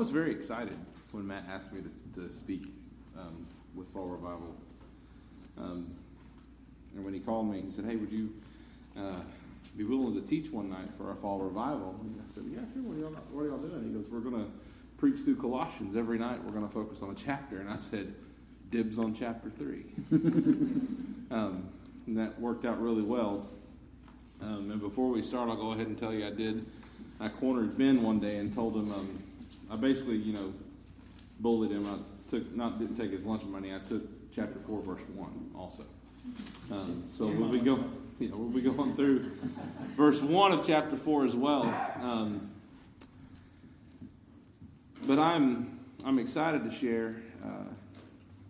was very excited when Matt asked me to, to speak um, with Fall Revival. Um, and when he called me, he said, Hey, would you uh, be willing to teach one night for our Fall Revival? And I said, Yeah, sure. What are y'all, what are y'all doing? He goes, We're going to preach through Colossians every night. We're going to focus on a chapter. And I said, Dibs on chapter 3. um, and that worked out really well. Um, and before we start, I'll go ahead and tell you I did. I cornered Ben one day and told him, um, I basically, you know, bullied him. I took not didn't take his lunch money. I took chapter four, verse one, also. Um, so we'll be going, know, we'll be going through verse one of chapter four as well. Um, but I'm I'm excited to share. Uh,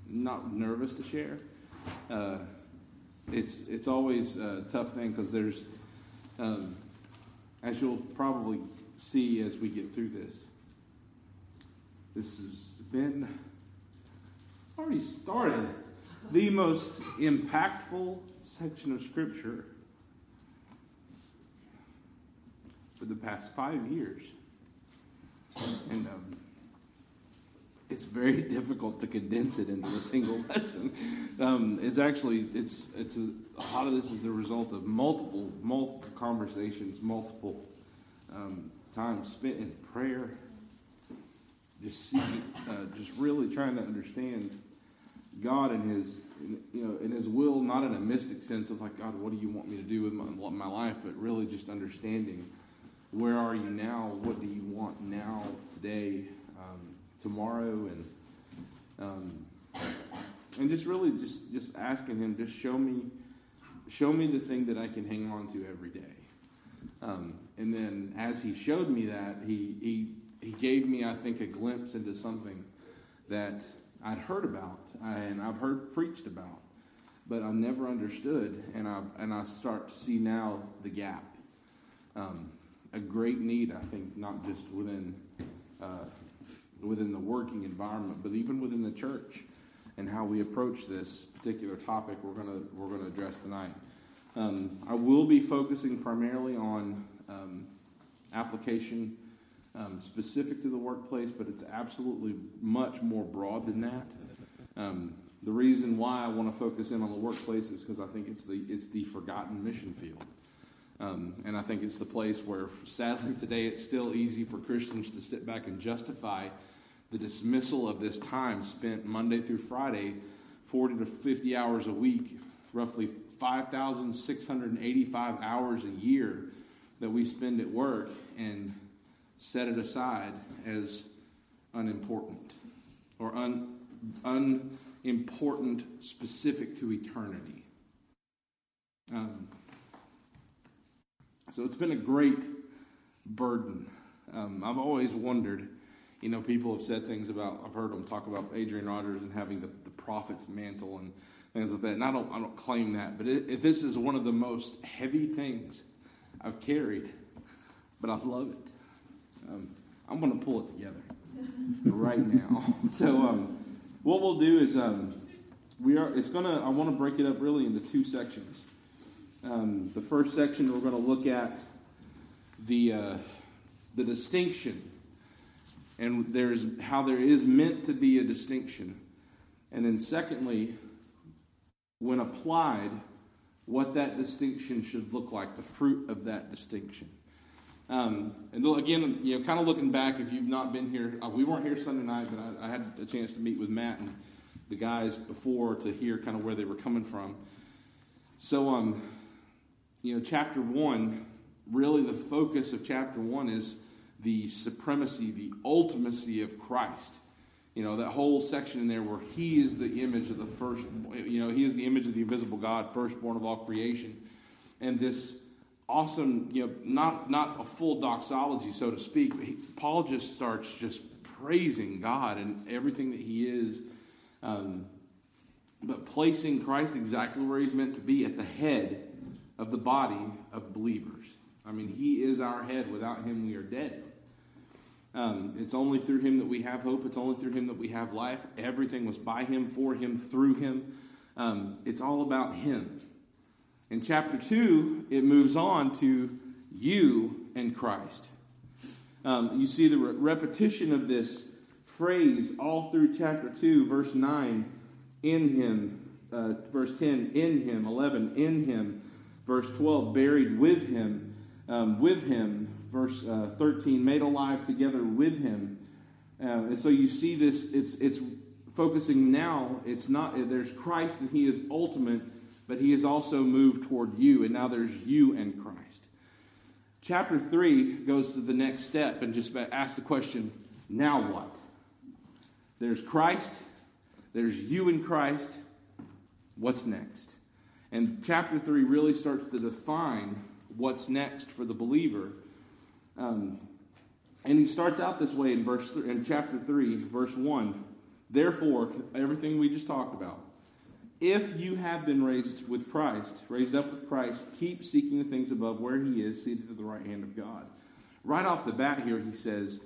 not nervous to share. Uh, it's it's always a tough thing because there's, um, as you'll probably see as we get through this, this has been already started the most impactful section of Scripture for the past five years. And um, it's very difficult to condense it into a single lesson. Um, it's actually it's it's a, a, lot of this is the result of multiple multiple conversations, multiple um, times spent in prayer, just seeking, uh, just really trying to understand God and His you know in His will, not in a mystic sense of like God, what do you want me to do with my my life, but really just understanding where are you now, what do you want now today. Um, tomorrow and um, and just really just just asking him just show me show me the thing that I can hang on to every day. Um, and then as he showed me that, he he he gave me I think a glimpse into something that I'd heard about and I've heard preached about, but I never understood, and I and I start to see now the gap. Um, a great need, I think, not just within uh, within the working environment, but even within the church and how we approach this particular topic we're to we're to address tonight. Um, I will be focusing primarily on um, application um, specific to the workplace, but it's absolutely much more broad than that. Um, the reason why I want to focus in on the workplace is because I think it's the it's the forgotten mission field. Um, and I think it's the place where, sadly, today it's still easy for Christians to sit back and justify the dismissal of this time spent Monday through Friday, 40 to 50 hours a week, roughly 5,685 hours a year that we spend at work, and set it aside as unimportant or un, unimportant specific to eternity. Um, so it's been a great burden. Um, I've always wondered, you know, people have said things about, I've heard them talk about Adrian Rogers and having the, the prophet's mantle and things like that. And I don't, I don't claim that, but it, it, this is one of the most heavy things I've carried, but I love it. Um, I'm going to pull it together right now. So, um, what we'll do is um, we are. It's gonna. I want to break it up really into two sections. Um, the first section, we're going to look at the, uh, the distinction and there's how there is meant to be a distinction. And then, secondly, when applied, what that distinction should look like, the fruit of that distinction. Um, and again, you know, kind of looking back, if you've not been here, uh, we weren't here Sunday night, but I, I, had a chance to meet with Matt and the guys before to hear kind of where they were coming from. So, um, you know, chapter one, really the focus of chapter one is the supremacy, the ultimacy of Christ. You know, that whole section in there where he is the image of the first, you know, he is the image of the invisible God, firstborn of all creation. And this awesome, you know, not, not a full doxology, so to speak, but he, Paul just starts just praising God and everything that he is. Um, but placing Christ exactly where he's meant to be at the head of the body of believers. I mean, He is our head. Without Him, we are dead. Um, it's only through Him that we have hope. It's only through Him that we have life. Everything was by Him, for Him, through Him. Um, it's all about Him. In chapter 2, it moves on to you and Christ. Um, you see the re- repetition of this phrase all through chapter 2, verse 9, in him, uh, verse 10, in him, 11, in him, verse 12, buried with him, um, with him, verse uh, 13, made alive together with him. Uh, and so you see this, it's, it's focusing now, it's not, there's Christ and he is ultimate, but he has also moved toward you, and now there's you and Christ. Chapter 3 goes to the next step and just asks the question now what? There's Christ, there's you in Christ. What's next? And chapter 3 really starts to define what's next for the believer. Um, and he starts out this way in verse th- in chapter 3, verse 1. Therefore, everything we just talked about, if you have been raised with Christ, raised up with Christ, keep seeking the things above where he is, seated at the right hand of God. Right off the bat here, he says,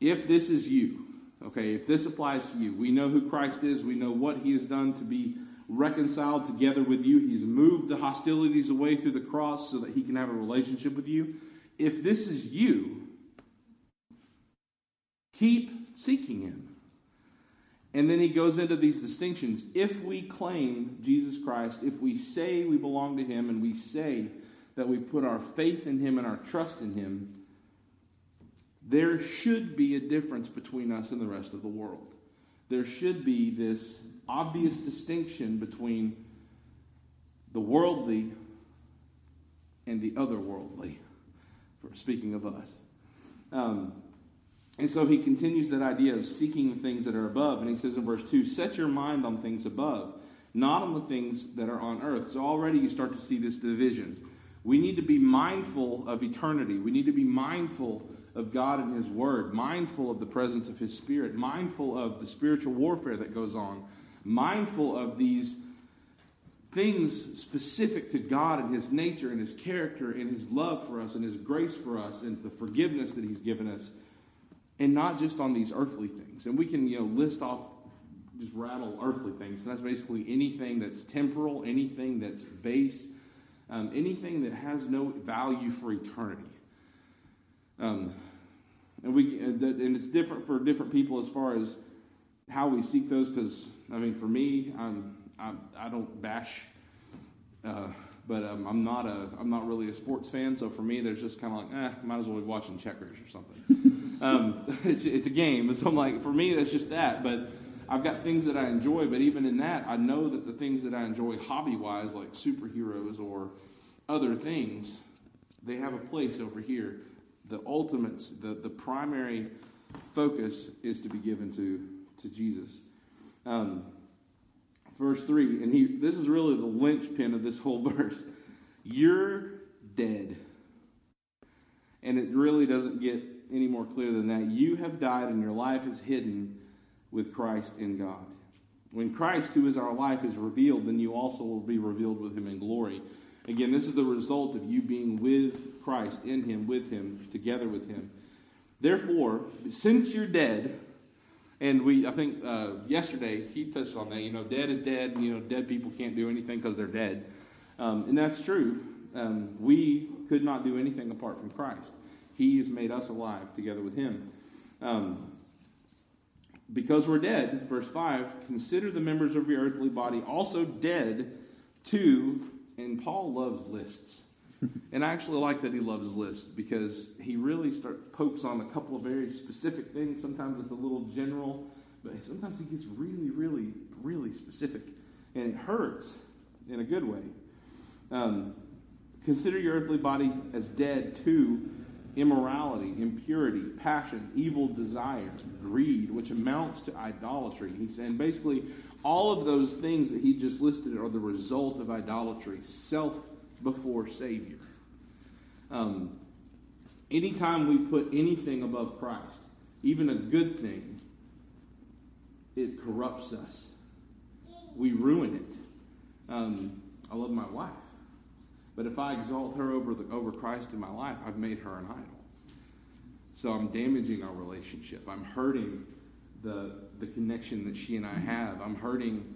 if this is you, okay, if this applies to you, we know who Christ is, we know what he has done to be reconciled together with you, he's moved the hostilities away through the cross so that he can have a relationship with you. If this is you, keep seeking him. And then he goes into these distinctions. If we claim Jesus Christ, if we say we belong to him, and we say that we put our faith in him and our trust in him, there should be a difference between us and the rest of the world. There should be this obvious distinction between the worldly and the otherworldly, for speaking of us. Um, and so he continues that idea of seeking the things that are above. And he says in verse 2 Set your mind on things above, not on the things that are on earth. So already you start to see this division. We need to be mindful of eternity. We need to be mindful of God and His Word, mindful of the presence of His Spirit, mindful of the spiritual warfare that goes on, mindful of these things specific to God and His nature and His character and His love for us and His grace for us and the forgiveness that He's given us and not just on these earthly things. And we can, you know, list off, just rattle earthly things. And that's basically anything that's temporal, anything that's base, um, anything that has no value for eternity. Um, and we, and it's different for different people as far as how we seek those. Because I mean, for me, I'm, I'm I do not bash. Uh, but um, I'm not a I'm not really a sports fan, so for me, there's just kind of like, eh, might as well be watching checkers or something. um, it's, it's a game, so I'm like, for me, that's just that. But I've got things that I enjoy, but even in that, I know that the things that I enjoy hobby wise, like superheroes or other things, they have a place over here. The ultimates, the the primary focus is to be given to to Jesus. Um, verse 3, and he this is really the linchpin of this whole verse. You're dead. And it really doesn't get any more clear than that. You have died and your life is hidden with Christ in God. When Christ, who is our life, is revealed, then you also will be revealed with him in glory. Again, this is the result of you being with Christ, in him, with him, together with him. Therefore, since you're dead, and we, I think uh, yesterday he touched on that. You know, dead is dead. You know, dead people can't do anything because they're dead, um, and that's true. Um, we could not do anything apart from Christ. He has made us alive together with Him. Um, because we're dead, verse 5, consider the members of your earthly body also dead to, and Paul loves lists. and I actually like that he loves lists because he really start pokes on a couple of very specific things. Sometimes it's a little general, but sometimes he gets really, really, really specific, and it hurts in a good way. Um, consider your earthly body as dead to immorality, impurity, passion, evil desire, greed, which amounts to idolatry. He's saying basically all of those things that he just listed are the result of idolatry, self before Savior. Um, anytime we put anything above Christ, even a good thing, it corrupts us. We ruin it. Um, I love my wife, but if I exalt her over the, over Christ in my life, I've made her an idol. So I'm damaging our relationship. I'm hurting the the connection that she and I have. I'm hurting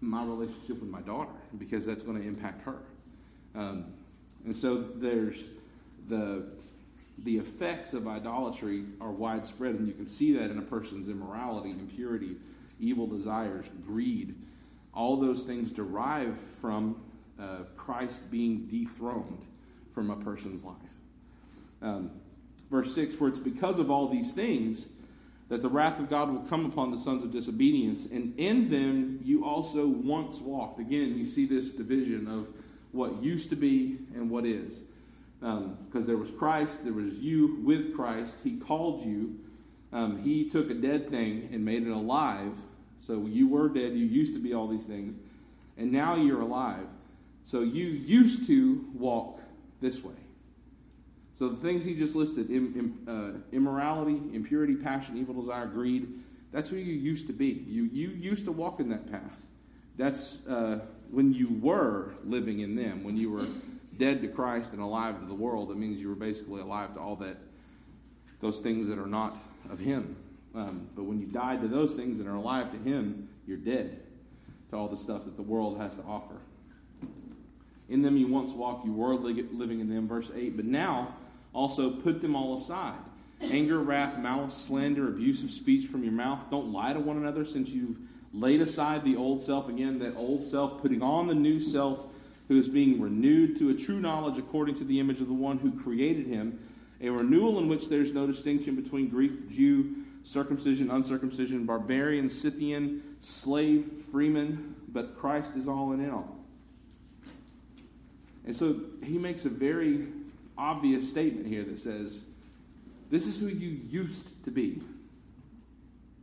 my relationship with my daughter because that's going to impact her. Um, and so there's the the effects of idolatry are widespread, and you can see that in a person's immorality, impurity, evil desires, greed. All those things derive from uh, Christ being dethroned from a person's life. Um, verse 6 For it's because of all these things that the wrath of God will come upon the sons of disobedience, and in them you also once walked. Again, you see this division of what used to be and what is. Because um, there was Christ, there was you with Christ. He called you. Um, he took a dead thing and made it alive. So you were dead, you used to be all these things, and now you're alive. So you used to walk this way. So the things he just listed Im, Im, uh, immorality, impurity, passion, evil desire, greed that's who you used to be. You, you used to walk in that path. That's uh, when you were living in them, when you were dead to Christ and alive to the world. It means you were basically alive to all that, those things that are not of Him. Um, but when you died to those things and are alive to Him, you're dead to all the stuff that the world has to offer. In them you once walked, you were living in them, verse 8. But now also put them all aside anger, wrath, malice, slander, abusive speech from your mouth. Don't lie to one another since you've laid aside the old self. Again, that old self, putting on the new self who is being renewed to a true knowledge according to the image of the one who created him. A renewal in which there's no distinction between Greek, Jew, circumcision, uncircumcision, barbarian, Scythian, slave, freeman, but Christ is all in all. And so he makes a very obvious statement here that says, This is who you used to be.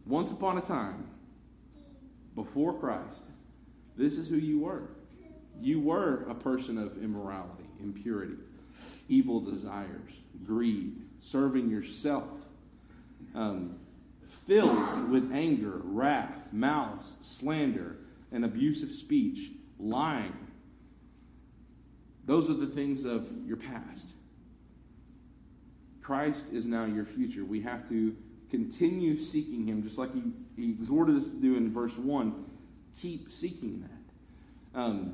Once upon a time, before Christ, this is who you were. You were a person of immorality, impurity, evil desires, greed, serving yourself, um, filled with anger, wrath, malice, slander, and abusive speech, lying. Those are the things of your past. Christ is now your future. We have to continue seeking Him, just like He, he exhorted us to do in verse 1. Keep seeking that. Um,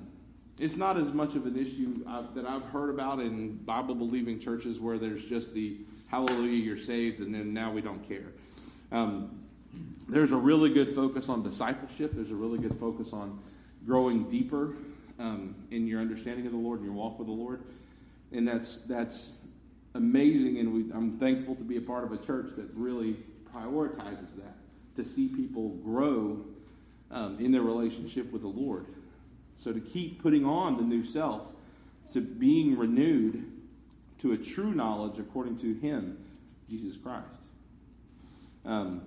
it's not as much of an issue uh, that I've heard about in Bible believing churches where there's just the hallelujah, you're saved, and then now we don't care. Um, there's a really good focus on discipleship, there's a really good focus on growing deeper um, in your understanding of the Lord and your walk with the Lord. And that's, that's amazing, and we, I'm thankful to be a part of a church that really prioritizes that, to see people grow um, in their relationship with the Lord. So to keep putting on the new self, to being renewed to a true knowledge according to Him, Jesus Christ. Um,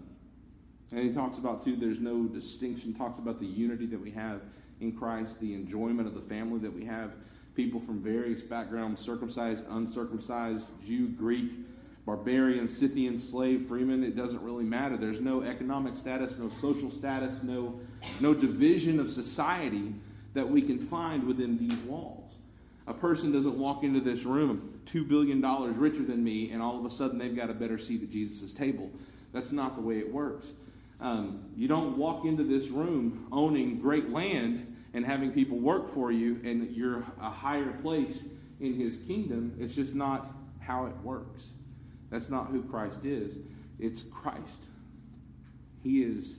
and he talks about, too, there's no distinction, talks about the unity that we have in Christ, the enjoyment of the family that we have people from various backgrounds circumcised, uncircumcised, Jew, Greek, barbarian, Scythian, slave, freeman. It doesn't really matter. There's no economic status, no social status, no, no division of society that we can find within these walls. A person doesn't walk into this room $2 billion richer than me, and all of a sudden they've got a better seat at Jesus' table. That's not the way it works. Um, you don't walk into this room owning great land and having people work for you and you're a higher place in his kingdom. It's just not how it works. That's not who Christ is. It's Christ. He is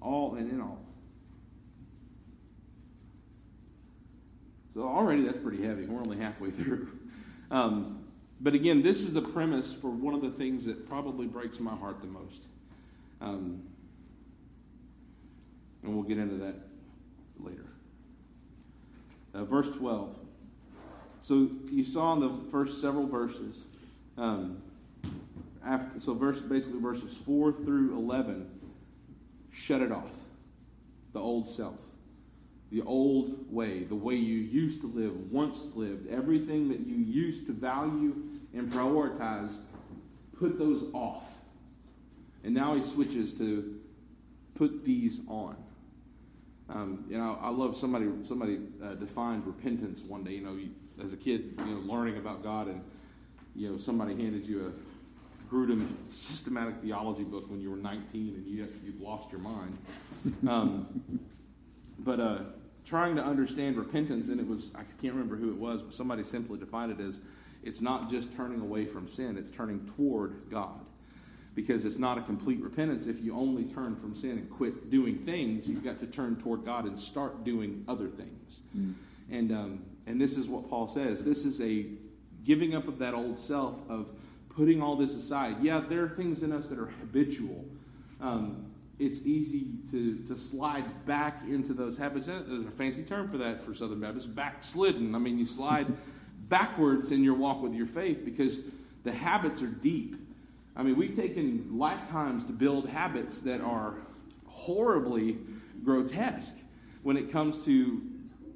all and in all. So already that's pretty heavy. We're only halfway through. Um, but again, this is the premise for one of the things that probably breaks my heart the most. Um, and we'll get into that later. Uh, verse 12. So you saw in the first several verses, um, after, so verse, basically verses 4 through 11, shut it off. The old self. The old way, the way you used to live, once lived, everything that you used to value and prioritize, put those off. And now he switches to put these on. Um, you know, I love somebody somebody uh, defined repentance one day. You know, you, as a kid, you know, learning about God, and you know, somebody handed you a Grudem systematic theology book when you were 19 and you you'd lost your mind. Um, but uh, trying to understand repentance, and it was I can't remember who it was, but somebody simply defined it as it's not just turning away from sin, it's turning toward God. Because it's not a complete repentance if you only turn from sin and quit doing things. You've got to turn toward God and start doing other things. Mm. And, um, and this is what Paul says. This is a giving up of that old self, of putting all this aside. Yeah, there are things in us that are habitual. Um, it's easy to, to slide back into those habits. There's a fancy term for that for Southern Baptists, backslidden. I mean, you slide backwards in your walk with your faith because the habits are deep. I mean, we've taken lifetimes to build habits that are horribly grotesque when it comes to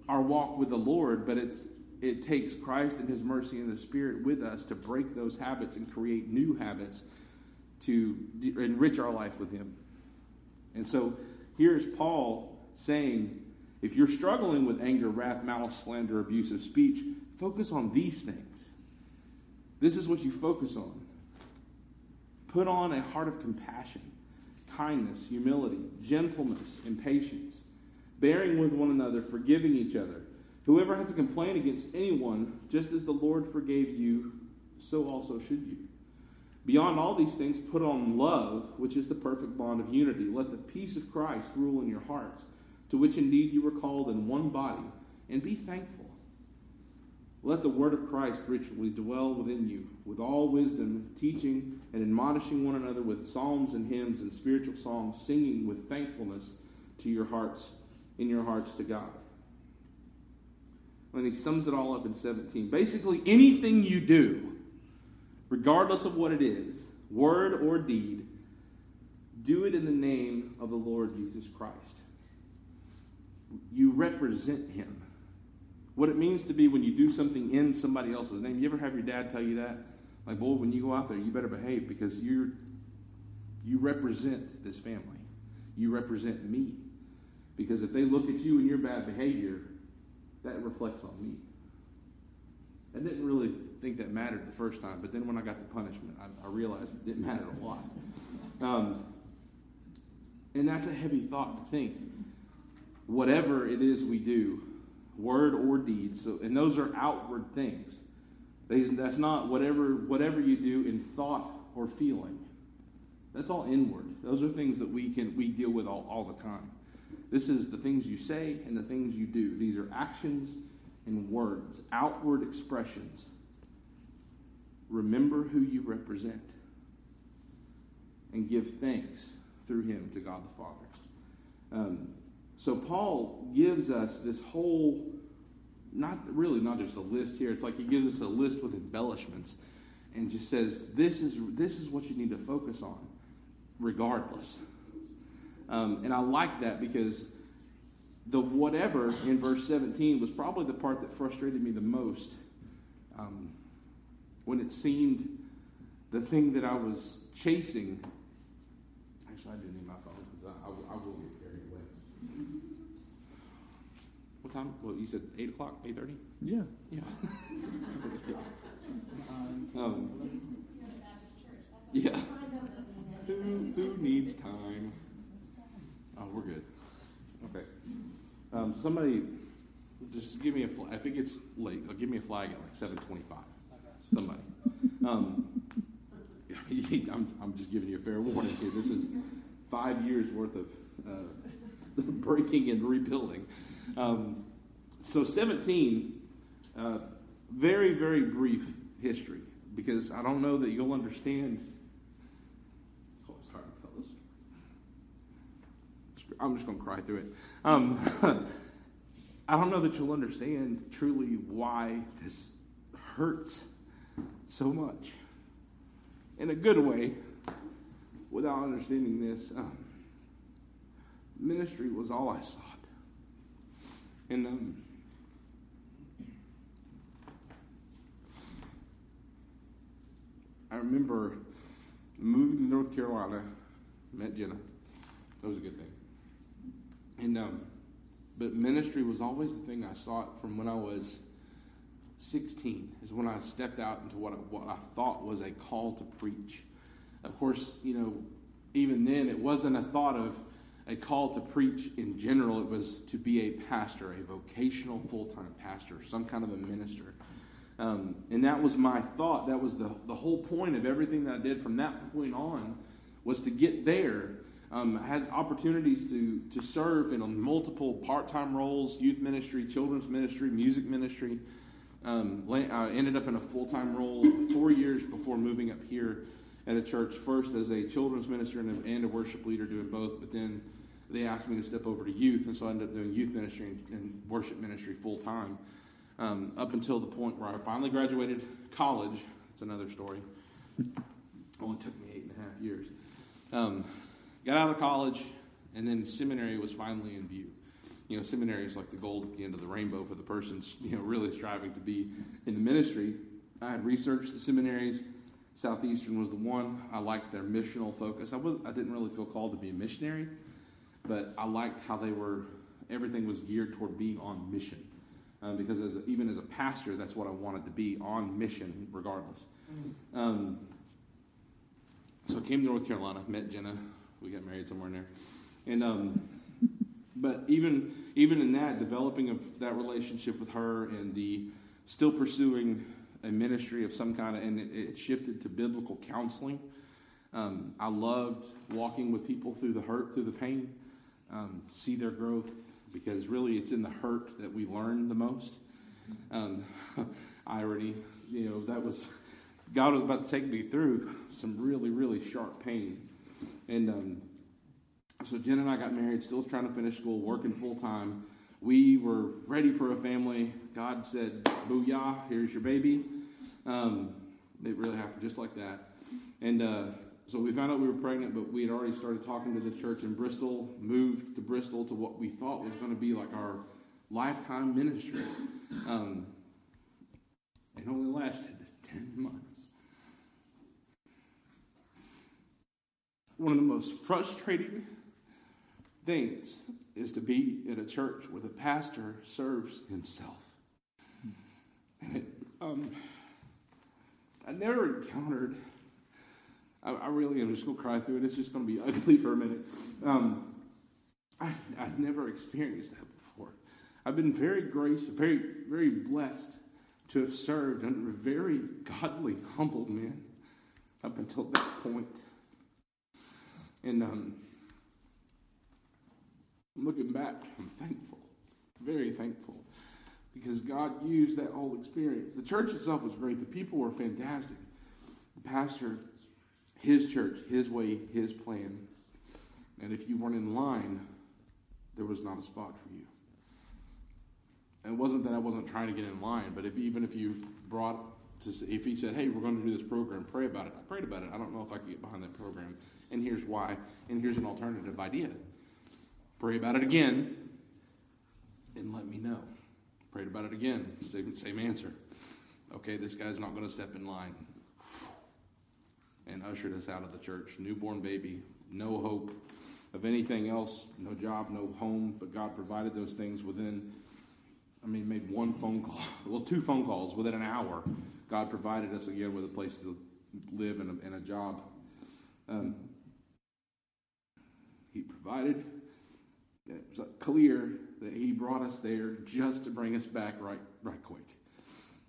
our walk with the Lord, but it's it takes Christ and His mercy and the Spirit with us to break those habits and create new habits to enrich our life with Him. And so here's Paul saying if you're struggling with anger, wrath, malice, slander, abusive speech, focus on these things. This is what you focus on. Put on a heart of compassion, kindness, humility, gentleness, and patience, bearing with one another, forgiving each other. Whoever has a complaint against anyone, just as the Lord forgave you, so also should you. Beyond all these things, put on love, which is the perfect bond of unity. Let the peace of Christ rule in your hearts, to which indeed you were called in one body, and be thankful. Let the word of Christ richly dwell within you, with all wisdom, teaching and admonishing one another with psalms and hymns and spiritual songs, singing with thankfulness to your hearts, in your hearts to God. And he sums it all up in 17. Basically, anything you do regardless of what it is, word or deed, do it in the name of the Lord Jesus Christ. You represent him. What it means to be when you do something in somebody else's name. You ever have your dad tell you that? Like, boy, when you go out there, you better behave because you're you represent this family. You represent me. Because if they look at you and your bad behavior, that reflects on me. I didn't really think that mattered the first time, but then when I got the punishment, I, I realized it didn't matter a lot. Um, and that's a heavy thought to think. Whatever it is we do, word or deed, so, and those are outward things. That's not whatever, whatever you do in thought or feeling. That's all inward. Those are things that we can we deal with all, all the time. This is the things you say and the things you do. These are actions and words, outward expressions. Remember who you represent and give thanks through him to God the Father. Um, so Paul gives us this whole, not really not just a list here. It's like he gives us a list with embellishments, and just says this is this is what you need to focus on, regardless. Um, and I like that because the whatever in verse 17 was probably the part that frustrated me the most um, when it seemed the thing that I was chasing. Actually, I didn't need my phone because I, I, I, will get carried away. What time? Well, you said 8 o'clock, 8.30? Yeah. Yeah. um, yeah. Who, who needs time? We're good. Okay. Um, somebody, just give me a flag. If it gets late, give me a flag at like seven twenty-five. Somebody. Um, I'm, I'm just giving you a fair warning here. This is five years worth of uh, breaking and rebuilding. Um, so 17, uh, very, very brief history because I don't know that you'll understand. Oh, it's hard to tell this. I'm just going to cry through it. Um, I don't know that you'll understand truly why this hurts so much. In a good way, without understanding this, um, ministry was all I sought. And um, I remember moving to North Carolina, met Jenna. That was a good thing. And um, but ministry was always the thing I sought from when I was 16. Is when I stepped out into what I, what I thought was a call to preach. Of course, you know, even then it wasn't a thought of a call to preach in general. It was to be a pastor, a vocational full time pastor, some kind of a minister. Um, and that was my thought. That was the, the whole point of everything that I did from that point on was to get there. Um, had opportunities to, to serve in multiple part time roles youth ministry, children's ministry, music ministry. Um, I ended up in a full time role four years before moving up here at a church, first as a children's minister and a, and a worship leader, doing both, but then they asked me to step over to youth, and so I ended up doing youth ministry and, and worship ministry full time um, up until the point where I finally graduated college. It's another story. Only took me eight and a half years. Um, got out of college, and then seminary was finally in view. You know, seminary is like the gold at the end of the rainbow for the person, you know, really striving to be in the ministry. I had researched the seminaries. Southeastern was the one. I liked their missional focus. I was I didn't really feel called to be a missionary, but I liked how they were. Everything was geared toward being on mission um, because as a, even as a pastor, that's what I wanted to be on mission, regardless. Um, so I came to North Carolina, met Jenna. We got married somewhere in there, and um, but even even in that, developing of that relationship with her and the still pursuing a ministry of some kind of, and it, it shifted to biblical counseling. Um, I loved walking with people through the hurt, through the pain, um, see their growth, because really it's in the hurt that we learn the most. Um, irony, you know, that was God was about to take me through some really, really sharp pain. And um, so Jen and I got married, still trying to finish school, working full time. We were ready for a family. God said, Booyah, here's your baby. Um, it really happened just like that. And uh, so we found out we were pregnant, but we had already started talking to this church in Bristol, moved to Bristol to what we thought was going to be like our lifetime ministry. Um, it only lasted 10 months. One of the most frustrating things is to be in a church where the pastor serves himself. And it, um, I never encountered I, I really am just going to cry through it. It's just going to be ugly for a minute. Um, I, I've never experienced that before. I've been very gracious, very, very blessed to have served under very godly, humble men up until that point. And um, looking back, I'm thankful, very thankful, because God used that whole experience. The church itself was great, the people were fantastic. The pastor his church, His way, His plan. And if you weren't in line, there was not a spot for you. And it wasn't that I wasn't trying to get in line, but if even if you brought to, if he said, "Hey, we're going to do this program, pray about it," I prayed about it. I don't know if I could get behind that program, and here's why. And here's an alternative idea: pray about it again, and let me know. Prayed about it again, same, same answer. Okay, this guy's not going to step in line and ushered us out of the church. Newborn baby, no hope of anything else, no job, no home, but God provided those things within, I mean, made one phone call, well, two phone calls within an hour. God provided us again with a place to live and a, and a job. Um, he provided. It was clear that He brought us there just to bring us back right, right quick.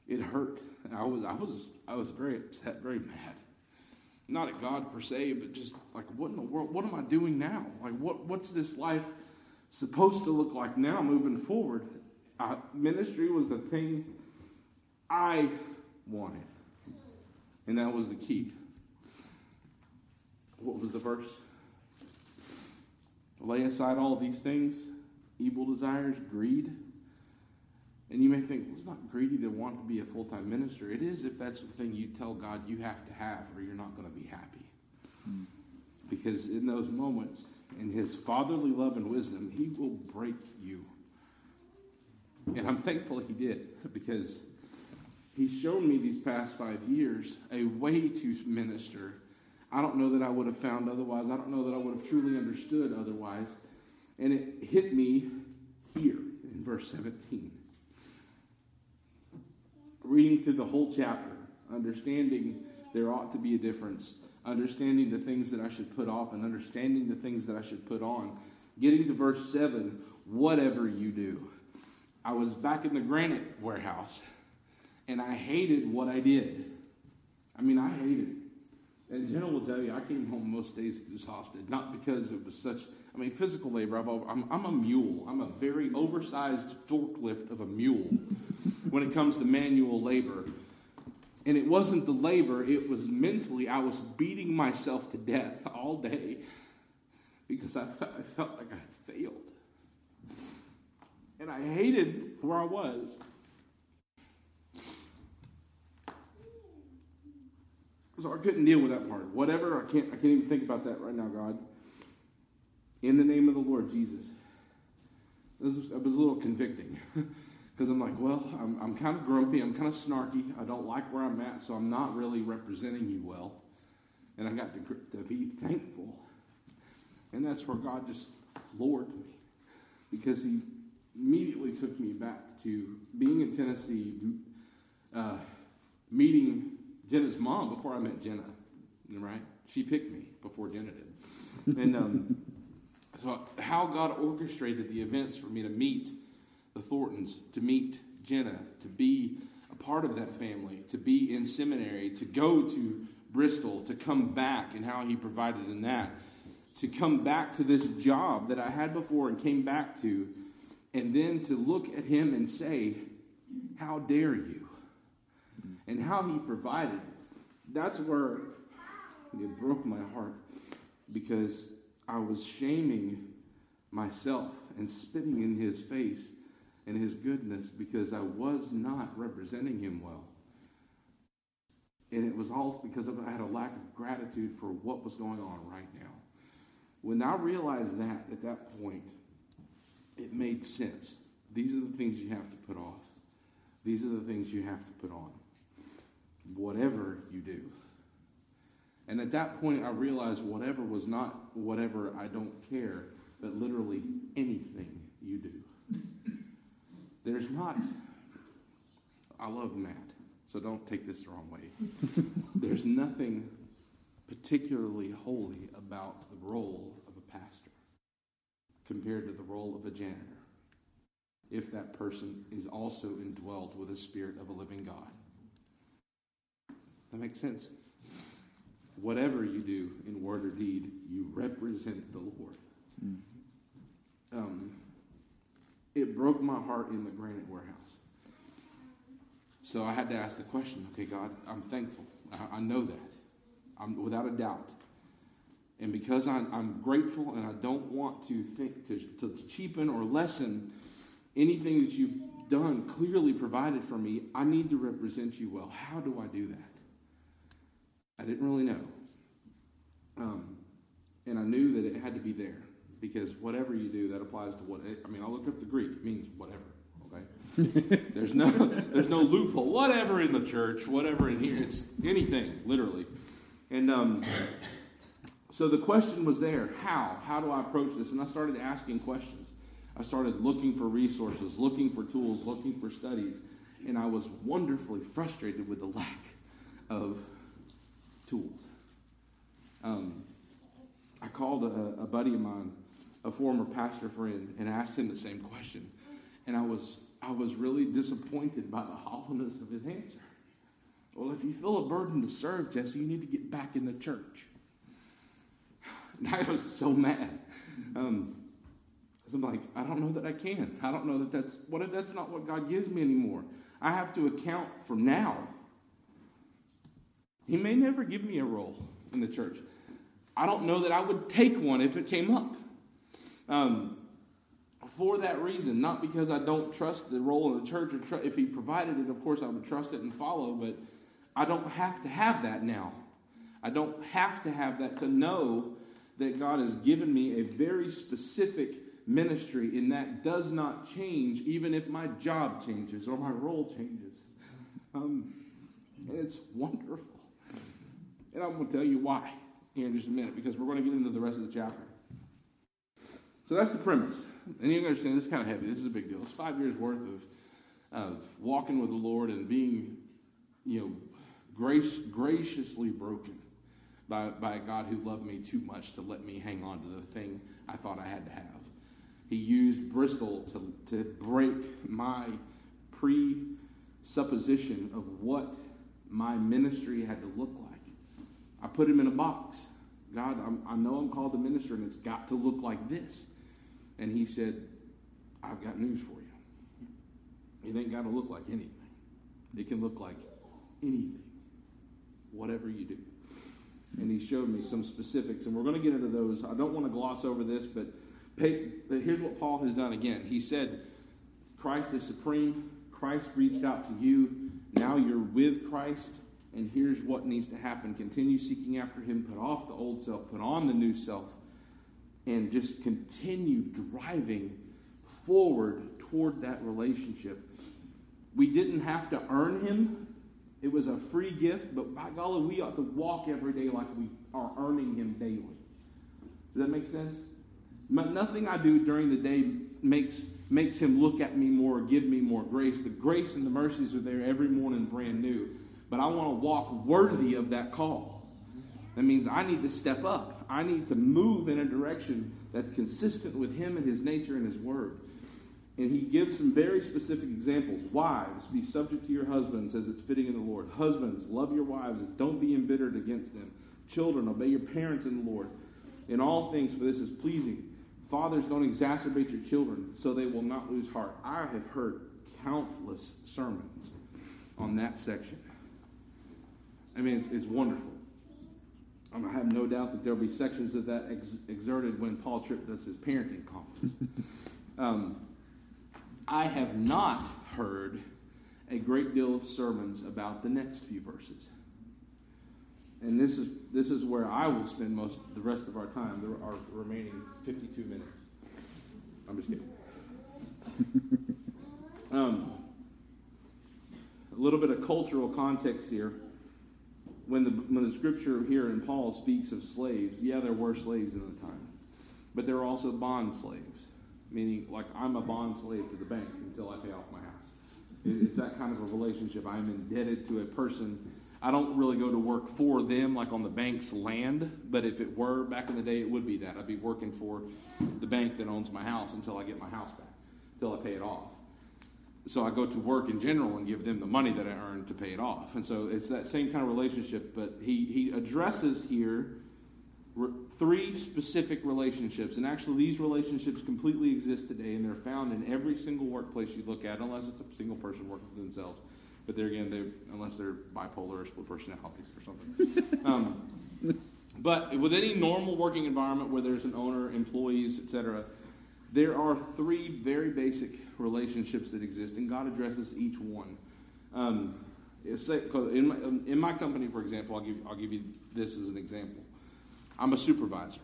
It hurt. I was, I was, I was very upset, very mad not at God per se, but just like, what in the world? What am I doing now? Like, what, what's this life supposed to look like now moving forward? Uh, ministry was the thing I wanted, and that was the key. What was the verse? Lay aside all these things evil desires, greed and you may think, well, it's not greedy to want to be a full time minister. It is if that's the thing you tell God you have to have, or you're not going to be happy. Because in those moments, in His fatherly love and wisdom, He will break you. And I'm thankful He did, because He's shown me these past five years a way to minister. I don't know that I would have found otherwise. I don't know that I would have truly understood otherwise. And it hit me here in verse 17 reading through the whole chapter, understanding there ought to be a difference, understanding the things that I should put off, and understanding the things that I should put on. Getting to verse 7, whatever you do. I was back in the granite warehouse, and I hated what I did. I mean, I hated it. And Jenna will tell you, I came home most days exhausted, not because it was such, I mean, physical labor. i am I'm a mule. I'm a very oversized forklift of a mule when it comes to manual labor. And it wasn't the labor, it was mentally, I was beating myself to death all day because I, I felt like I failed. And I hated where I was. So I couldn't deal with that part. Whatever, I can't, I can't even think about that right now, God. In the name of the Lord Jesus. This was, it was a little convicting. Because I'm like, well, I'm, I'm kind of grumpy. I'm kind of snarky. I don't like where I'm at, so I'm not really representing you well. And I got to, to be thankful. And that's where God just floored me. Because he immediately took me back to being in Tennessee, uh, meeting Jenna's mom before I met Jenna, right? She picked me before Jenna did. And um, so, how God orchestrated the events for me to meet the Thorntons, to meet Jenna, to be a part of that family, to be in seminary, to go to Bristol, to come back, and how He provided in that, to come back to this job that I had before and came back to, and then to look at Him and say, How dare you? And how he provided. That's where it broke my heart because I was shaming myself and spitting in his face and his goodness because I was not representing him well. And it was all because I had a lack of gratitude for what was going on right now. When I realized that at that point, it made sense. These are the things you have to put off. These are the things you have to put on whatever you do. And at that point, I realized whatever was not whatever I don't care, but literally anything you do. There's not, I love Matt, so don't take this the wrong way. There's nothing particularly holy about the role of a pastor compared to the role of a janitor if that person is also indwelt with the spirit of a living God. That makes sense? Whatever you do in word or deed, you represent the Lord. Mm. Um, it broke my heart in the granite warehouse. So I had to ask the question okay, God, I'm thankful. I, I know that. I'm without a doubt. And because I'm, I'm, grateful and I don't want to think to, to cheapen or lessen anything that you've done, clearly provided for me, I need to represent you well. How do I do that? I didn't really know. Um, and I knew that it had to be there because whatever you do, that applies to what. It, I mean, I looked up the Greek; it means whatever. Okay, there's no there's no loophole. Whatever in the church, whatever in here, it's anything literally. And um, so the question was there: how? How do I approach this? And I started asking questions. I started looking for resources, looking for tools, looking for studies, and I was wonderfully frustrated with the lack of tools. Um, I called a, a buddy of mine, a former pastor friend, and asked him the same question. And I was, I was really disappointed by the hollowness of his answer. Well, if you feel a burden to serve, Jesse, you need to get back in the church. And I was so mad. Um, I'm like, I don't know that I can. I don't know that that's, what if that's not what God gives me anymore? I have to account for now he may never give me a role in the church. I don't know that I would take one if it came up. Um, for that reason, not because I don't trust the role in the church, or tr- if he provided it, of course I would trust it and follow, but I don't have to have that now. I don't have to have that to know that God has given me a very specific ministry, and that does not change even if my job changes or my role changes. Um, it's wonderful. And I'm going to tell you why here in just a minute because we're going to get into the rest of the chapter. So that's the premise. And you understand this is kind of heavy. This is a big deal. It's five years worth of, of walking with the Lord and being, you know, grace, graciously broken by, by a God who loved me too much to let me hang on to the thing I thought I had to have. He used Bristol to, to break my presupposition of what my ministry had to look like. I put him in a box. God, I'm, i know I'm called to minister, and it's got to look like this. And he said, I've got news for you. It ain't got to look like anything. It can look like anything, whatever you do. And he showed me some specifics, and we're going to get into those. I don't want to gloss over this, but, pay, but here's what Paul has done again. He said, Christ is supreme. Christ reached out to you. Now you're with Christ. And here's what needs to happen continue seeking after Him, put off the old self, put on the new self, and just continue driving forward toward that relationship. We didn't have to earn Him, it was a free gift, but by golly, we ought to walk every day like we are earning Him daily. Does that make sense? Nothing I do during the day makes makes him look at me more, or give me more grace. The grace and the mercies are there every morning, brand new. But I want to walk worthy of that call. That means I need to step up. I need to move in a direction that's consistent with him and his nature and his word. And he gives some very specific examples. Wives, be subject to your husbands as it's fitting in the Lord. Husbands, love your wives. Don't be embittered against them. Children, obey your parents in the Lord. In all things, for this is pleasing Fathers, don't exacerbate your children so they will not lose heart. I have heard countless sermons on that section. I mean, it's, it's wonderful. Um, I have no doubt that there'll be sections of that ex- exerted when Paul Tripp does his parenting conference. um, I have not heard a great deal of sermons about the next few verses and this is this is where I will spend most the rest of our time. There are remaining 52 minutes. I'm just kidding. um, a little bit of cultural context here. When the when the scripture here in Paul speaks of slaves, yeah, there were slaves in the time, but there were also bond slaves, meaning like I'm a bond slave to the bank until I pay off my house. It's that kind of a relationship. I'm indebted to a person I don't really go to work for them like on the bank's land, but if it were back in the day, it would be that. I'd be working for the bank that owns my house until I get my house back, until I pay it off. So I go to work in general and give them the money that I earn to pay it off. And so it's that same kind of relationship, but he, he addresses here re- three specific relationships. And actually, these relationships completely exist today, and they're found in every single workplace you look at, unless it's a single person working for themselves. But there again, they unless they're bipolar or split personalities or something. um, but with any normal working environment where there's an owner, employees, etc., there are three very basic relationships that exist, and God addresses each one. Um, in, my, in my company, for example, I'll give, I'll give you this as an example. I'm a supervisor.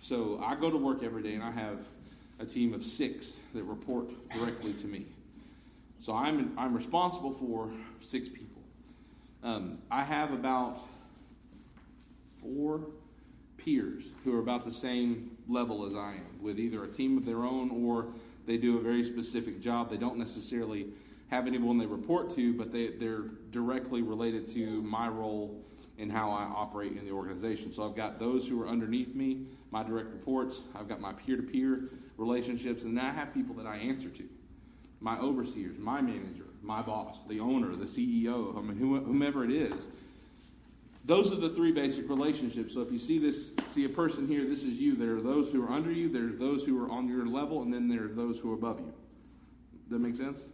So I go to work every day, and I have a team of six that report directly to me. So I'm, I'm responsible for six people. Um, I have about four peers who are about the same level as I am, with either a team of their own or they do a very specific job. They don't necessarily have anyone they report to, but they, they're directly related to my role and how I operate in the organization. So I've got those who are underneath me, my direct reports, I've got my peer to peer relationships, and then I have people that I answer to my overseers, my manager, my boss, the owner, the CEO, I mean, whomever it is. Those are the three basic relationships. So if you see this, see a person here, this is you. There are those who are under you, there are those who are on your level, and then there are those who are above you. That make sense?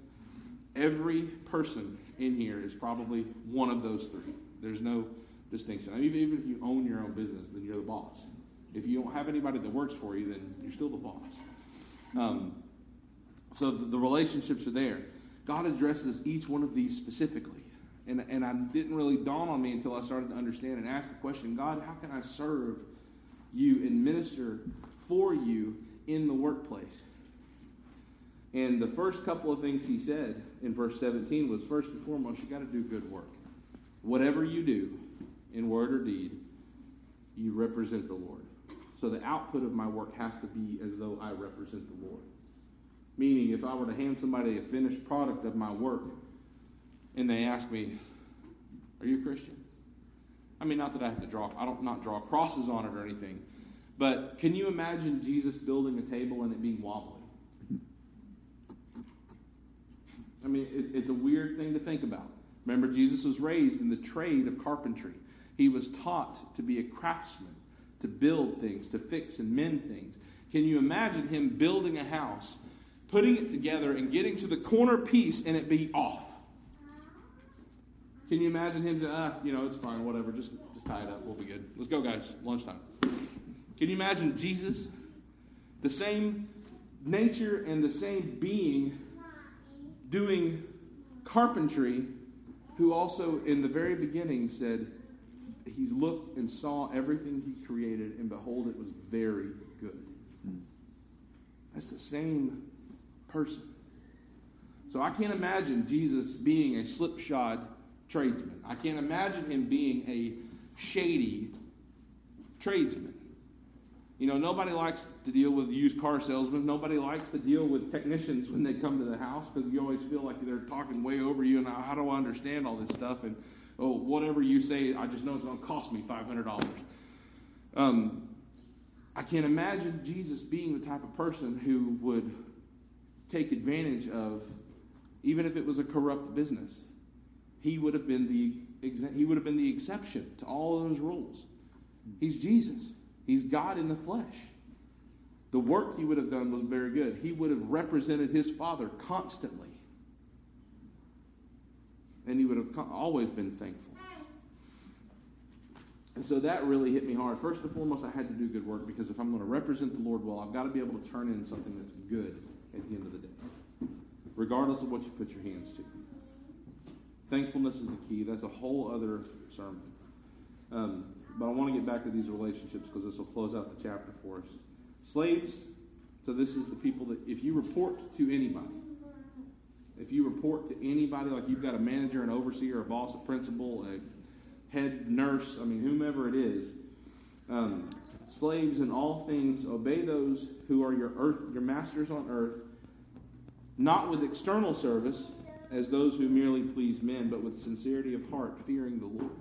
Every person in here is probably one of those three. There's no distinction. Even, even if you own your own business, then you're the boss. If you don't have anybody that works for you, then you're still the boss. Um, so the, the relationships are there. God addresses each one of these specifically. And, and I didn't really dawn on me until I started to understand and ask the question God, how can I serve you and minister for you in the workplace? And the first couple of things he said in verse 17 was first and foremost, you got to do good work. Whatever you do, in word or deed, you represent the Lord. So the output of my work has to be as though I represent the Lord. Meaning, if I were to hand somebody a finished product of my work and they ask me, Are you a Christian? I mean, not that I have to draw, I don't not draw crosses on it or anything, but can you imagine Jesus building a table and it being wobbly? I mean, it, it's a weird thing to think about. Remember, Jesus was raised in the trade of carpentry. He was taught to be a craftsman, to build things, to fix and mend things. Can you imagine him building a house, putting it together, and getting to the corner piece and it be off? Can you imagine him saying, ah, you know, it's fine, whatever, just, just tie it up, we'll be good. Let's go, guys, lunchtime. Can you imagine Jesus? The same nature and the same being doing carpentry, who also in the very beginning said, He looked and saw everything He created, and behold, it was very good. That's the same person. So I can't imagine Jesus being a slipshod tradesman. I can't imagine him being a shady tradesman. You know, nobody likes to deal with used car salesmen. Nobody likes to deal with technicians when they come to the house because you always feel like they're talking way over you. And how do I understand all this stuff? And oh, whatever you say, I just know it's going to cost me five hundred dollars. Um, I can't imagine Jesus being the type of person who would take advantage of, even if it was a corrupt business. He would have been the he would have been the exception to all those rules. He's Jesus. He's God in the flesh. The work he would have done was very good. He would have represented his Father constantly. And he would have always been thankful. And so that really hit me hard. First and foremost, I had to do good work because if I'm going to represent the Lord well, I've got to be able to turn in something that's good at the end of the day, regardless of what you put your hands to. Thankfulness is the key. That's a whole other sermon. Um, but I want to get back to these relationships because this will close out the chapter for us. Slaves, so this is the people that if you report to anybody, if you report to anybody, like you've got a manager, an overseer, a boss, a principal, a head nurse, I mean, whomever it is, um, slaves in all things, obey those who are your earth, your masters on earth, not with external service as those who merely please men, but with sincerity of heart, fearing the Lord.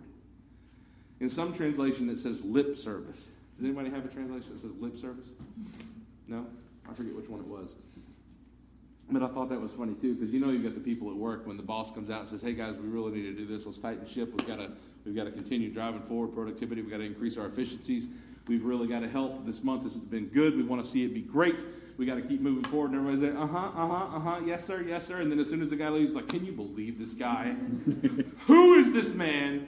In some translation, it says lip service. Does anybody have a translation that says lip service? No? I forget which one it was. But I thought that was funny too, because you know you've got the people at work when the boss comes out and says, "Hey guys, we really need to do this. Let's tighten ship. We've got to we've got to continue driving forward productivity. We've got to increase our efficiencies. We've really got to help. This month has been good. We want to see it be great. We got to keep moving forward." And everybody's like, "Uh huh, uh huh, uh huh. Yes sir, yes sir." And then as soon as the guy leaves, like, "Can you believe this guy? Who is this man?"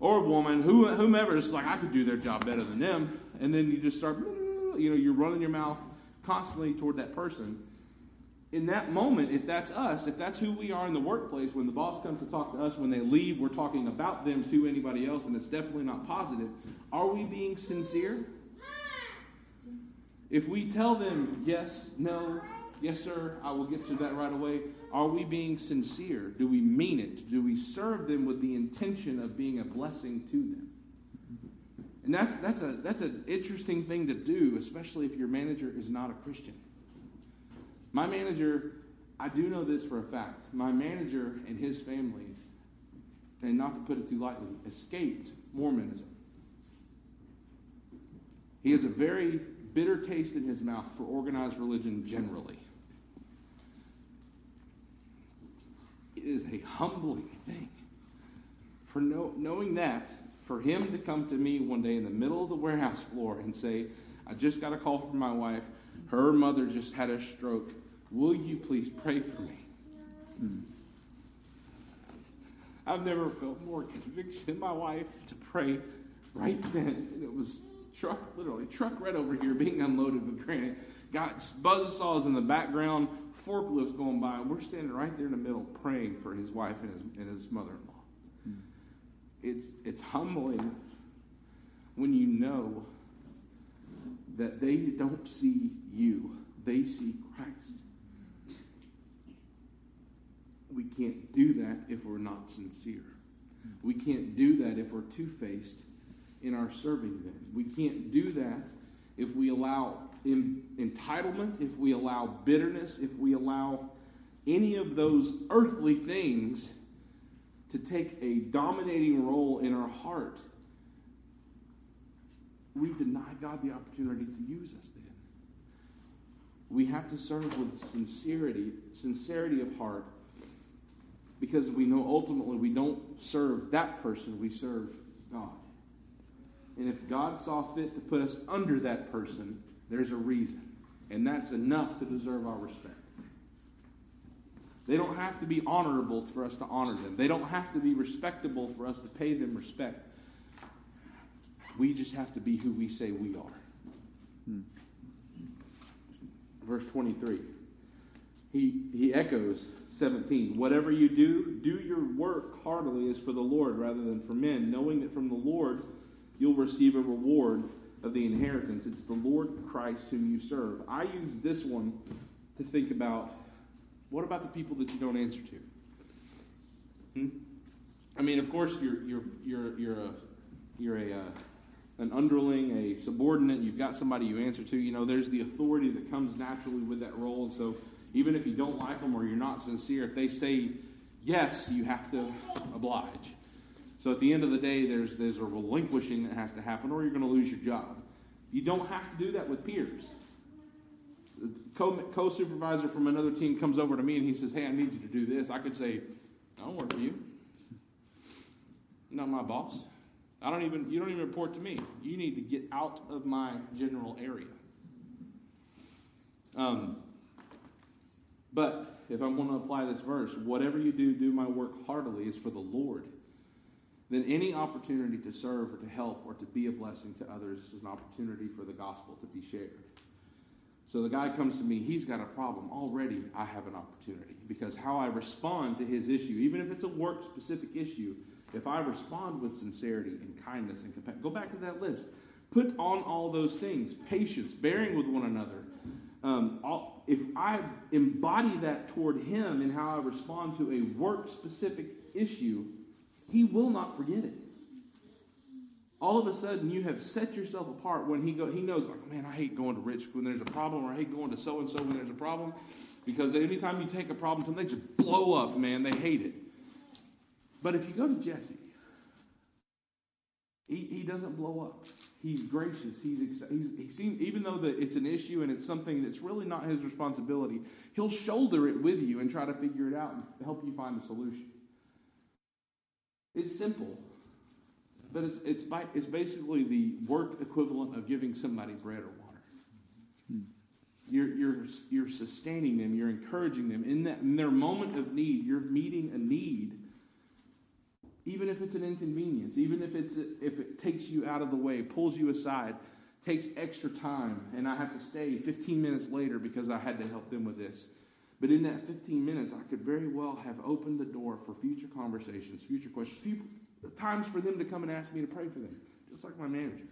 or woman, who, whomever, it's like, I could do their job better than them. And then you just start, you know, you're running your mouth constantly toward that person. In that moment, if that's us, if that's who we are in the workplace, when the boss comes to talk to us, when they leave, we're talking about them to anybody else, and it's definitely not positive. Are we being sincere? If we tell them yes, no, yes, sir, I will get to that right away, are we being sincere? Do we mean it? Do we serve them with the intention of being a blessing to them? And that's, that's, a, that's an interesting thing to do, especially if your manager is not a Christian. My manager, I do know this for a fact. My manager and his family, and not to put it too lightly, escaped Mormonism. He has a very bitter taste in his mouth for organized religion generally. It is a humbling thing. For know, knowing that, for him to come to me one day in the middle of the warehouse floor and say, I just got a call from my wife. Her mother just had a stroke. Will you please pray for me? Hmm. I've never felt more conviction in my life to pray right then. And it was truck, literally, truck right over here being unloaded with granite got buzz saws in the background, forklifts going by, and we're standing right there in the middle praying for his wife and his, and his mother in law. Hmm. It's, it's humbling when you know that they don't see you, they see Christ. We can't do that if we're not sincere. We can't do that if we're two faced in our serving them. We can't do that if we allow entitlement, if we allow bitterness, if we allow any of those earthly things to take a dominating role in our heart, we deny God the opportunity to use us then. We have to serve with sincerity, sincerity of heart, because we know ultimately we don't serve that person, we serve God. And if God saw fit to put us under that person, there's a reason. And that's enough to deserve our respect. They don't have to be honorable for us to honor them. They don't have to be respectable for us to pay them respect. We just have to be who we say we are. Hmm. Verse 23. He, he echoes 17. Whatever you do, do your work heartily as for the Lord rather than for men, knowing that from the Lord you'll receive a reward of the inheritance. It's the Lord Christ whom you serve. I use this one to think about what about the people that you don't answer to? Hmm? I mean, of course, you're you're you're you're a you're a uh, an underling, a subordinate. You've got somebody you answer to. You know, there's the authority that comes naturally with that role, and so even if you don't like them or you're not sincere, if they say yes, you have to oblige. So at the end of the day, there's there's a relinquishing that has to happen, or you're going to lose your job. You don't have to do that with peers co supervisor from another team comes over to me and he says, Hey, I need you to do this. I could say, I don't work for you. You're not my boss. I don't even, you don't even report to me. You need to get out of my general area. Um, but if I'm going to apply this verse, whatever you do, do my work heartily is for the Lord. Then any opportunity to serve or to help or to be a blessing to others is an opportunity for the gospel to be shared. So the guy comes to me, he's got a problem. Already I have an opportunity because how I respond to his issue, even if it's a work specific issue, if I respond with sincerity and kindness and compassion, go back to that list. Put on all those things patience, bearing with one another. Um, if I embody that toward him in how I respond to a work specific issue, he will not forget it. All of a sudden you have set yourself apart when he go he knows like man i hate going to rich when there's a problem or i hate going to so and so when there's a problem because anytime you take a problem to them they just blow up man. They hate it. But if you go to jesse he, he doesn't blow up he's gracious he's, he's he seems, even though that it's an issue and it's something that's really not his responsibility he'll shoulder it with you and try to figure it out and help you find a solution it's simple but it's, it's, by, it's basically the work equivalent of giving somebody bread or water. Hmm. You're, you're, you're sustaining them, you're encouraging them. In, that, in their moment of need, you're meeting a need, even if it's an inconvenience, even if, it's if it takes you out of the way, pulls you aside, takes extra time, and I have to stay 15 minutes later because I had to help them with this. But in that 15 minutes, I could very well have opened the door for future conversations, future questions, times for them to come and ask me to pray for them, just like my manager.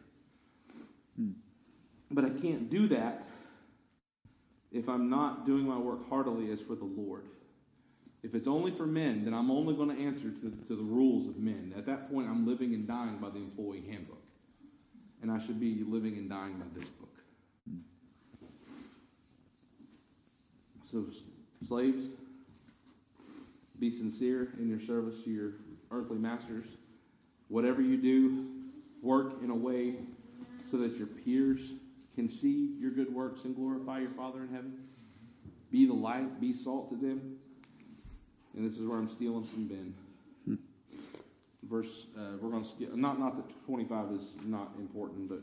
Hmm. But I can't do that if I'm not doing my work heartily as for the Lord. If it's only for men, then I'm only going to answer to, to the rules of men. At that point, I'm living and dying by the employee handbook. And I should be living and dying by this book. So, slaves, be sincere in your service to your earthly masters. Whatever you do, work in a way so that your peers can see your good works and glorify your Father in heaven. Be the light, be salt to them. And this is where I'm stealing from Ben. Hmm. Verse, uh, we're going to skip, not, not that 25 is not important, but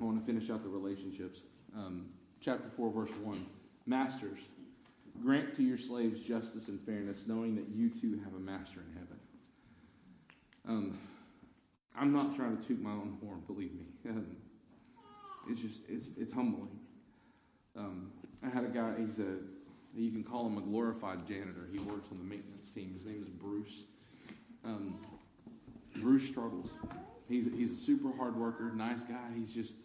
I want to finish out the relationships. Um, chapter 4, verse 1. Masters, grant to your slaves justice and fairness, knowing that you too have a master in heaven. Um, I'm not trying to toot my own horn, believe me. Um, it's just it's it's humbling. Um, I had a guy. He's a you can call him a glorified janitor. He works on the maintenance team. His name is Bruce. Um, Bruce struggles. He's he's a super hard worker, nice guy. He's just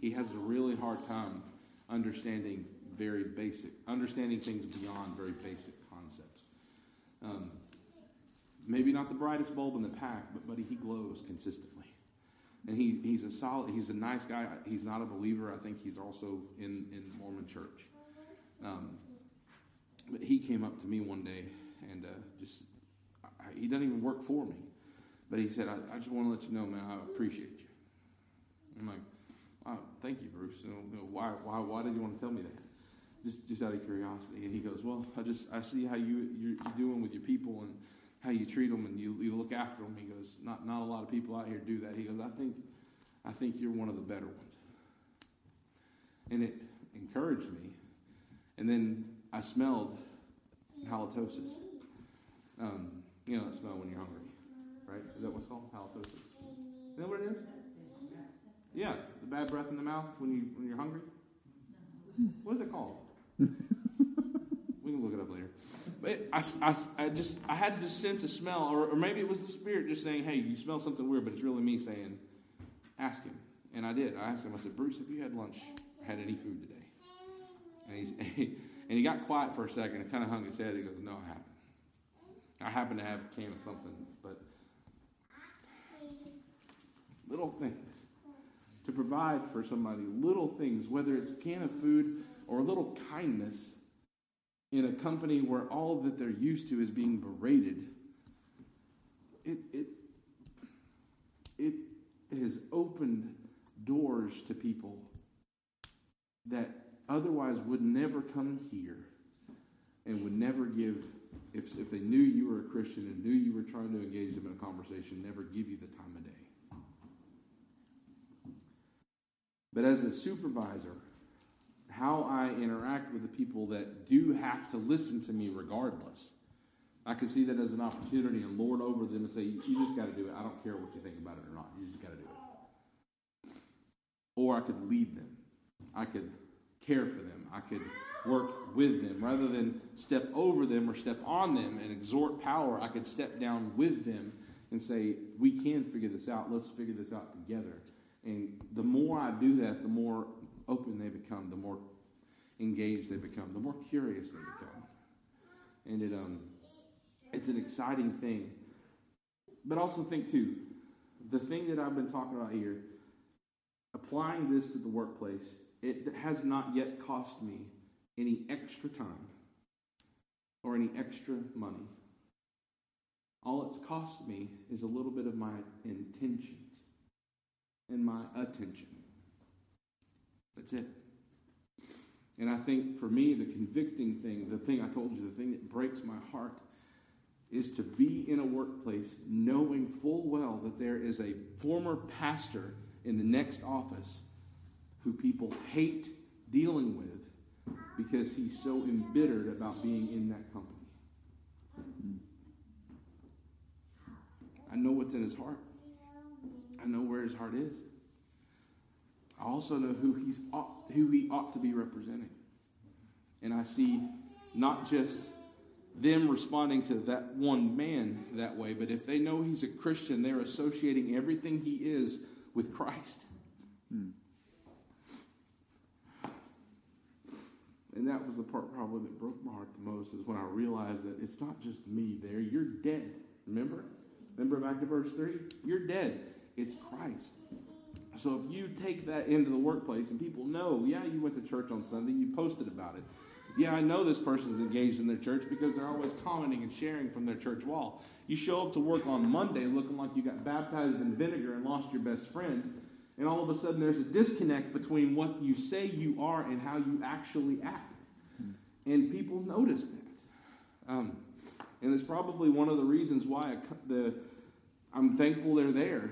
he has a really hard time understanding very basic, understanding things beyond very basic concepts. Um, maybe not the brightest bulb in the pack, but buddy, he glows consistently. And he, he's a solid, he's a nice guy. He's not a believer. I think he's also in, in Mormon church. Um, but he came up to me one day and uh, just, I, he doesn't even work for me. But he said, I, I just want to let you know, man, I appreciate you. I'm like, oh, thank you, Bruce. You know, why, why, why did you want to tell me that? just just out of curiosity. And he goes, well, I just I see how you you're, you're doing with your people and how you treat them and you, you look after them. He goes, not not a lot of people out here do that. He goes, I think I think you're one of the better ones. And it encouraged me. And then I smelled halitosis. Um, you know that smell when you're hungry, right? Is that what's called halitosis? Is that what it is? Yeah, the bad breath in the mouth when you when you're hungry. What is it called? we can look it up later. But I, I, I just I had this sense of smell, or, or maybe it was the spirit just saying, "Hey, you smell something weird," but it's really me saying, "Ask him." And I did. I asked him. I said, "Bruce, have you had lunch? Had any food today?" And he's and he got quiet for a second and kind of hung his head. He goes, "No, I haven't. I happen to have a can of something, but little things." to provide for somebody little things, whether it's a can of food or a little kindness in a company where all that they're used to is being berated, it, it, it has opened doors to people that otherwise would never come here and would never give, if, if they knew you were a Christian and knew you were trying to engage them in a conversation, never give you the time of day. But as a supervisor, how I interact with the people that do have to listen to me regardless, I can see that as an opportunity and lord over them and say, You just got to do it. I don't care what you think about it or not. You just got to do it. Or I could lead them. I could care for them. I could work with them. Rather than step over them or step on them and exhort power, I could step down with them and say, We can figure this out. Let's figure this out together. And the more I do that, the more open they become, the more engaged they become, the more curious they become. And it um it's an exciting thing. But also think too, the thing that I've been talking about here, applying this to the workplace, it has not yet cost me any extra time or any extra money. All it's cost me is a little bit of my intentions and my attention. That's it. And I think for me, the convicting thing, the thing I told you, the thing that breaks my heart, is to be in a workplace knowing full well that there is a former pastor in the next office who people hate dealing with because he's so embittered about being in that company. I know what's in his heart. I know where his heart is. I also know who he's who he ought to be representing. And I see not just them responding to that one man that way, but if they know he's a Christian, they're associating everything he is with Christ. Hmm. And that was the part probably that broke my heart the most is when I realized that it's not just me there. You're dead. Remember? Remember back to verse 3? You're dead. It's Christ. So if you take that into the workplace and people know, yeah, you went to church on Sunday, you posted about it. Yeah, I know this person's engaged in their church because they're always commenting and sharing from their church wall. You show up to work on Monday looking like you got baptized in vinegar and lost your best friend, and all of a sudden there's a disconnect between what you say you are and how you actually act. And people notice that. Um, and it's probably one of the reasons why I, the, I'm thankful they're there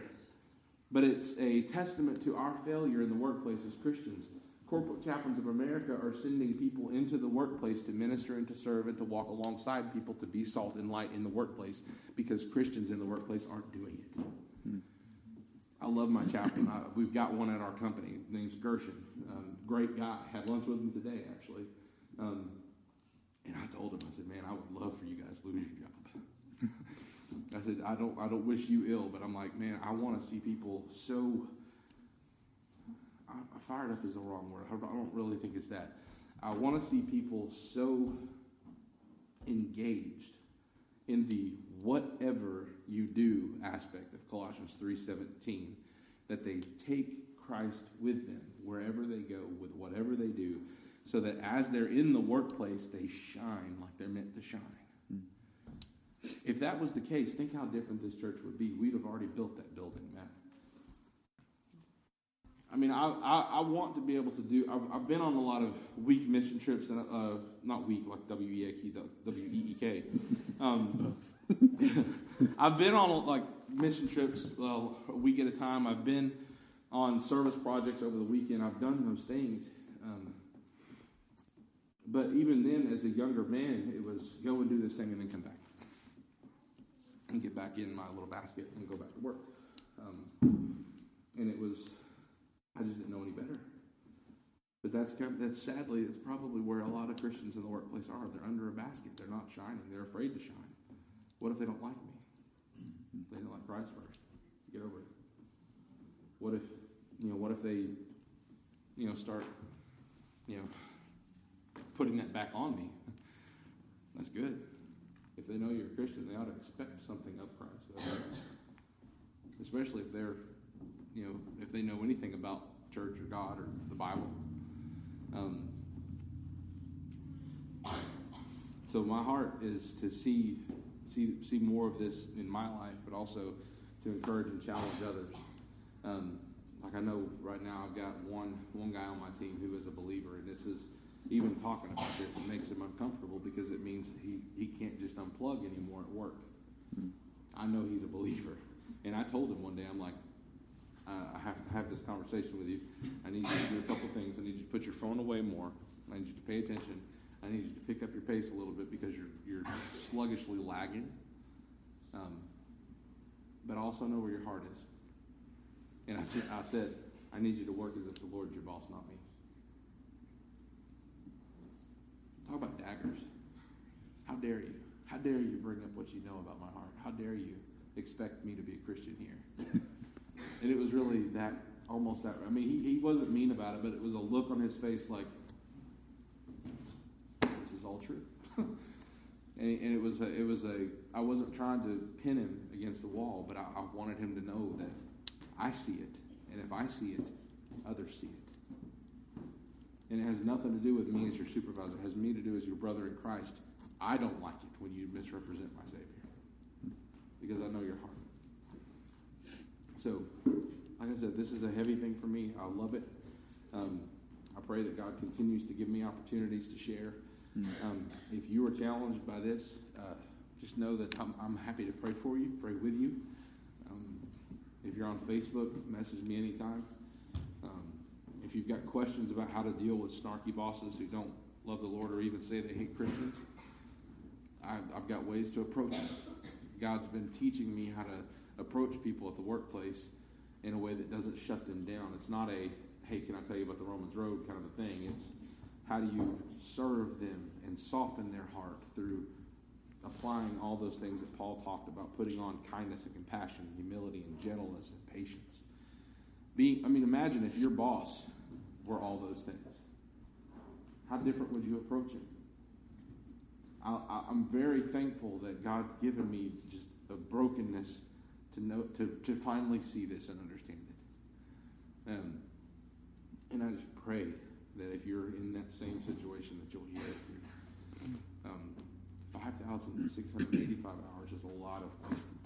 but it's a testament to our failure in the workplace as Christians. Corporate chaplains of America are sending people into the workplace to minister and to serve and to walk alongside people to be salt and light in the workplace because Christians in the workplace aren't doing it. Hmm. I love my chaplain. I, we've got one at our company. His name's Gershon. Um, great guy. Had lunch with him today, actually. Um, and I told him, I said, man, I would love for you guys to lose your job. I said, I don't, I don't wish you ill, but I'm like, man, I want to see people so. I, fired up is the wrong word. I don't really think it's that. I want to see people so engaged in the whatever you do aspect of Colossians 3:17 that they take Christ with them wherever they go with whatever they do so that as they're in the workplace they shine like they're meant to shine. If that was the case, think how different this church would be. We'd have already built that building, man. I mean, I, I, I, want to be able to do. I've, I've, been on a lot of week mission trips, and uh, not week like W E A K W E E K. Um, I've been on like mission trips uh, a week at a time. I've been on service projects over the weekend. I've done those things. Um, but even then, as a younger man, it was go and do this thing and then come back and get back in my little basket and go back to work. Um, and it was, I just didn't know any better. But that's that's sadly that's probably where a lot of Christians in the workplace are. They're under a basket. They're not shining. They're afraid to shine. What if they don't like me? They don't like Christ first. Get over it. What if you know? What if they you know start you know putting that back on me? That's good. If they know you're a Christian, they ought to expect something of Christ, especially if they're you know, if they know anything about church or God or the Bible. Um, so my heart is to see see see more of this in my life, but also to encourage and challenge others. Um, like I know right now, I've got one one guy on my team who is a believer, and this is even talking about this. It makes him uncomfortable because it means he he can't just unplug anymore at work. I know he's a believer, and I told him one day, I'm like, uh, I have to have this conversation with you. I need you to do a couple things. I need you to put your phone away more. I need you to pay attention. I need you to pick up your pace a little bit because you're you're sluggishly lagging. Um, but also know where your heart is. And I, I said, I need you to work as if the Lord's your boss, not me. Talk about daggers. How dare you? How dare you bring up what you know about my heart? How dare you expect me to be a Christian here? And it was really that, almost that. I mean, he, he wasn't mean about it, but it was a look on his face like, true. and, and, it was a, it was a, I wasn't trying to pin him against the wall, but I, I wanted him to know that I see it. And if I see it, others see it. And it has nothing to do with me as your supervisor. It has me to do as your brother in Christ. I don't like it when you misrepresent my Savior because I know your heart. So, like I said, this is a heavy thing for me. I love it. Um, I pray that God continues to give me opportunities to share. Um, if you are challenged by this, uh, just know that I'm, I'm, happy to pray for you, pray with you. Um, if you're on Facebook, message me anytime. Um, if you've got questions about how to deal with snarky bosses who don't love the Lord or even say they hate Christians, I've, I've got ways to approach it. God's been teaching me how to approach people at the workplace in a way that doesn't shut them down. It's not a, hey, can I tell you about the Romans Road kind of a thing. It's how do you serve them and soften their heart through applying all those things that Paul talked about, putting on kindness and compassion, humility and gentleness and patience. Being, I mean, imagine if your boss were all those things. How different would you approach him? I, am very thankful that God's given me just a brokenness to know to, to finally see this and understand it. Um, and I just pray that if you're in that same situation, that you'll hear it too. Um, 5,685 hours is a lot of wasted